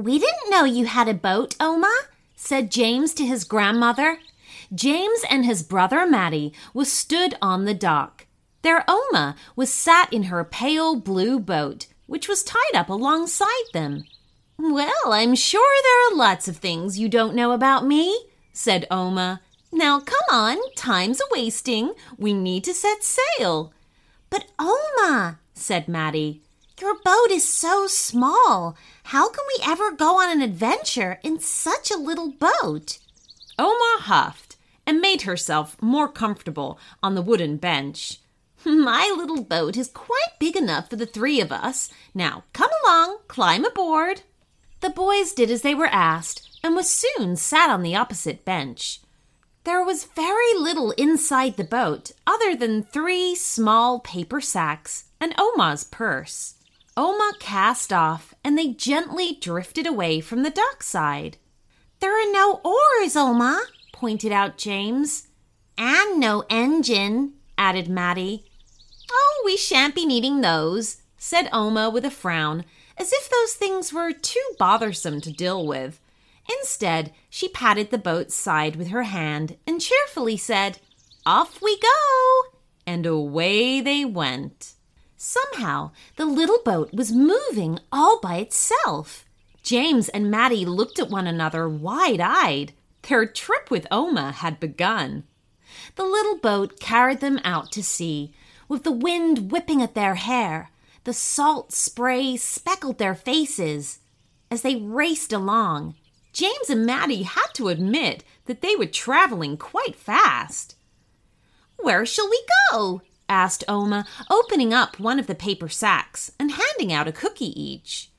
We didn't know you had a boat, Oma, said James to his grandmother. James and his brother Matty was stood on the dock. Their Oma was sat in her pale blue boat, which was tied up alongside them. Well, I'm sure there are lots of things you don't know about me, said Oma. Now come on, time's a wasting. We need to set sail. But Oma, said Matty, your boat is so small. How can we ever go on an adventure in such a little boat? Oma huffed and made herself more comfortable on the wooden bench. My little boat is quite big enough for the three of us. Now come along, climb aboard. The boys did as they were asked and was soon sat on the opposite bench. There was very little inside the boat other than three small paper sacks and Oma's purse. Oma cast off and they gently drifted away from the dockside. There are no oars, Oma, pointed out James. And no engine, added Matty. Oh, we shan't be needing those, said Oma with a frown, as if those things were too bothersome to deal with. Instead, she patted the boat's side with her hand and cheerfully said, Off we go! And away they went. Somehow, the little boat was moving all by itself. James and Matty looked at one another wide eyed. Their trip with Oma had begun. The little boat carried them out to sea, with the wind whipping at their hair. The salt spray speckled their faces. As they raced along, James and Matty had to admit that they were traveling quite fast. Where shall we go? Asked Oma, opening up one of the paper sacks and handing out a cookie each.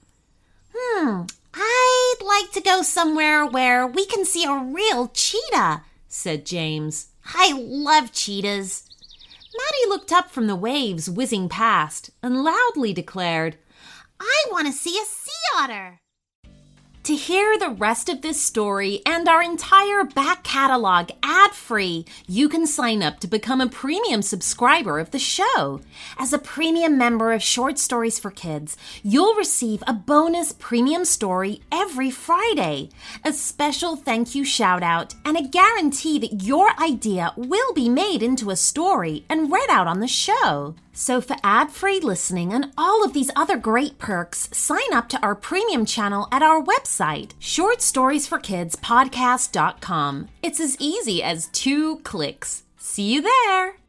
Hmm, I'd like to go somewhere where we can see a real cheetah, said James. I love cheetahs. Matty looked up from the waves whizzing past and loudly declared, I want to see a sea otter. To hear the rest of this story and our entire back catalog ad free, you can sign up to become a premium subscriber of the show. As a premium member of Short Stories for Kids, you'll receive a bonus premium story every Friday, a special thank you shout out, and a guarantee that your idea will be made into a story and read out on the show. So, for ad free listening and all of these other great perks, sign up to our premium channel at our website, shortstoriesforkidspodcast.com. It's as easy as two clicks. See you there!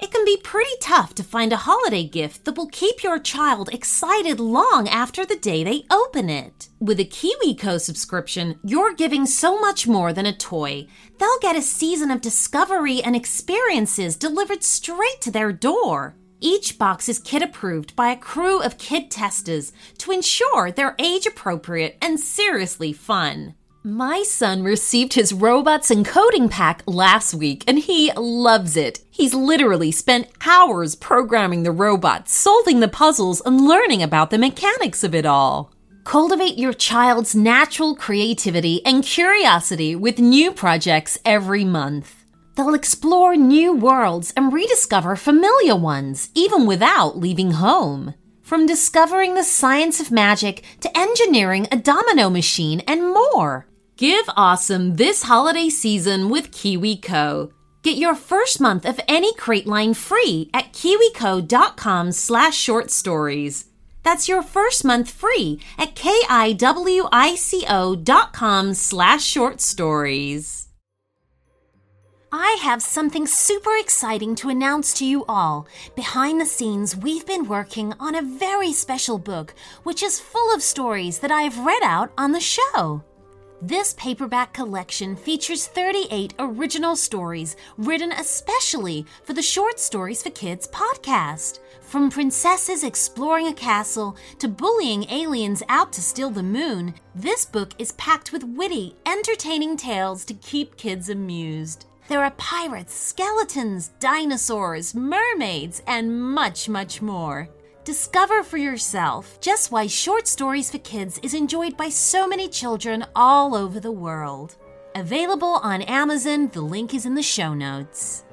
It can be pretty tough to find a holiday gift that will keep your child excited long after the day they open it. With a KiwiCo subscription, you're giving so much more than a toy. They'll get a season of discovery and experiences delivered straight to their door. Each box is kid approved by a crew of kid testers to ensure they're age appropriate and seriously fun. My son received his robots and coding pack last week and he loves it. He's literally spent hours programming the robots, solving the puzzles, and learning about the mechanics of it all. Cultivate your child's natural creativity and curiosity with new projects every month. They'll explore new worlds and rediscover familiar ones, even without leaving home. From discovering the science of magic to engineering a domino machine and more. Give awesome this holiday season with KiwiCo. Get your first month of any crate line free at kiwico.com slash short stories. That's your first month free at kiwico.com slash short stories. I have something super exciting to announce to you all. Behind the scenes, we've been working on a very special book, which is full of stories that I have read out on the show. This paperback collection features 38 original stories written especially for the Short Stories for Kids podcast. From princesses exploring a castle to bullying aliens out to steal the moon, this book is packed with witty, entertaining tales to keep kids amused. There are pirates, skeletons, dinosaurs, mermaids, and much, much more. Discover for yourself just why Short Stories for Kids is enjoyed by so many children all over the world. Available on Amazon, the link is in the show notes.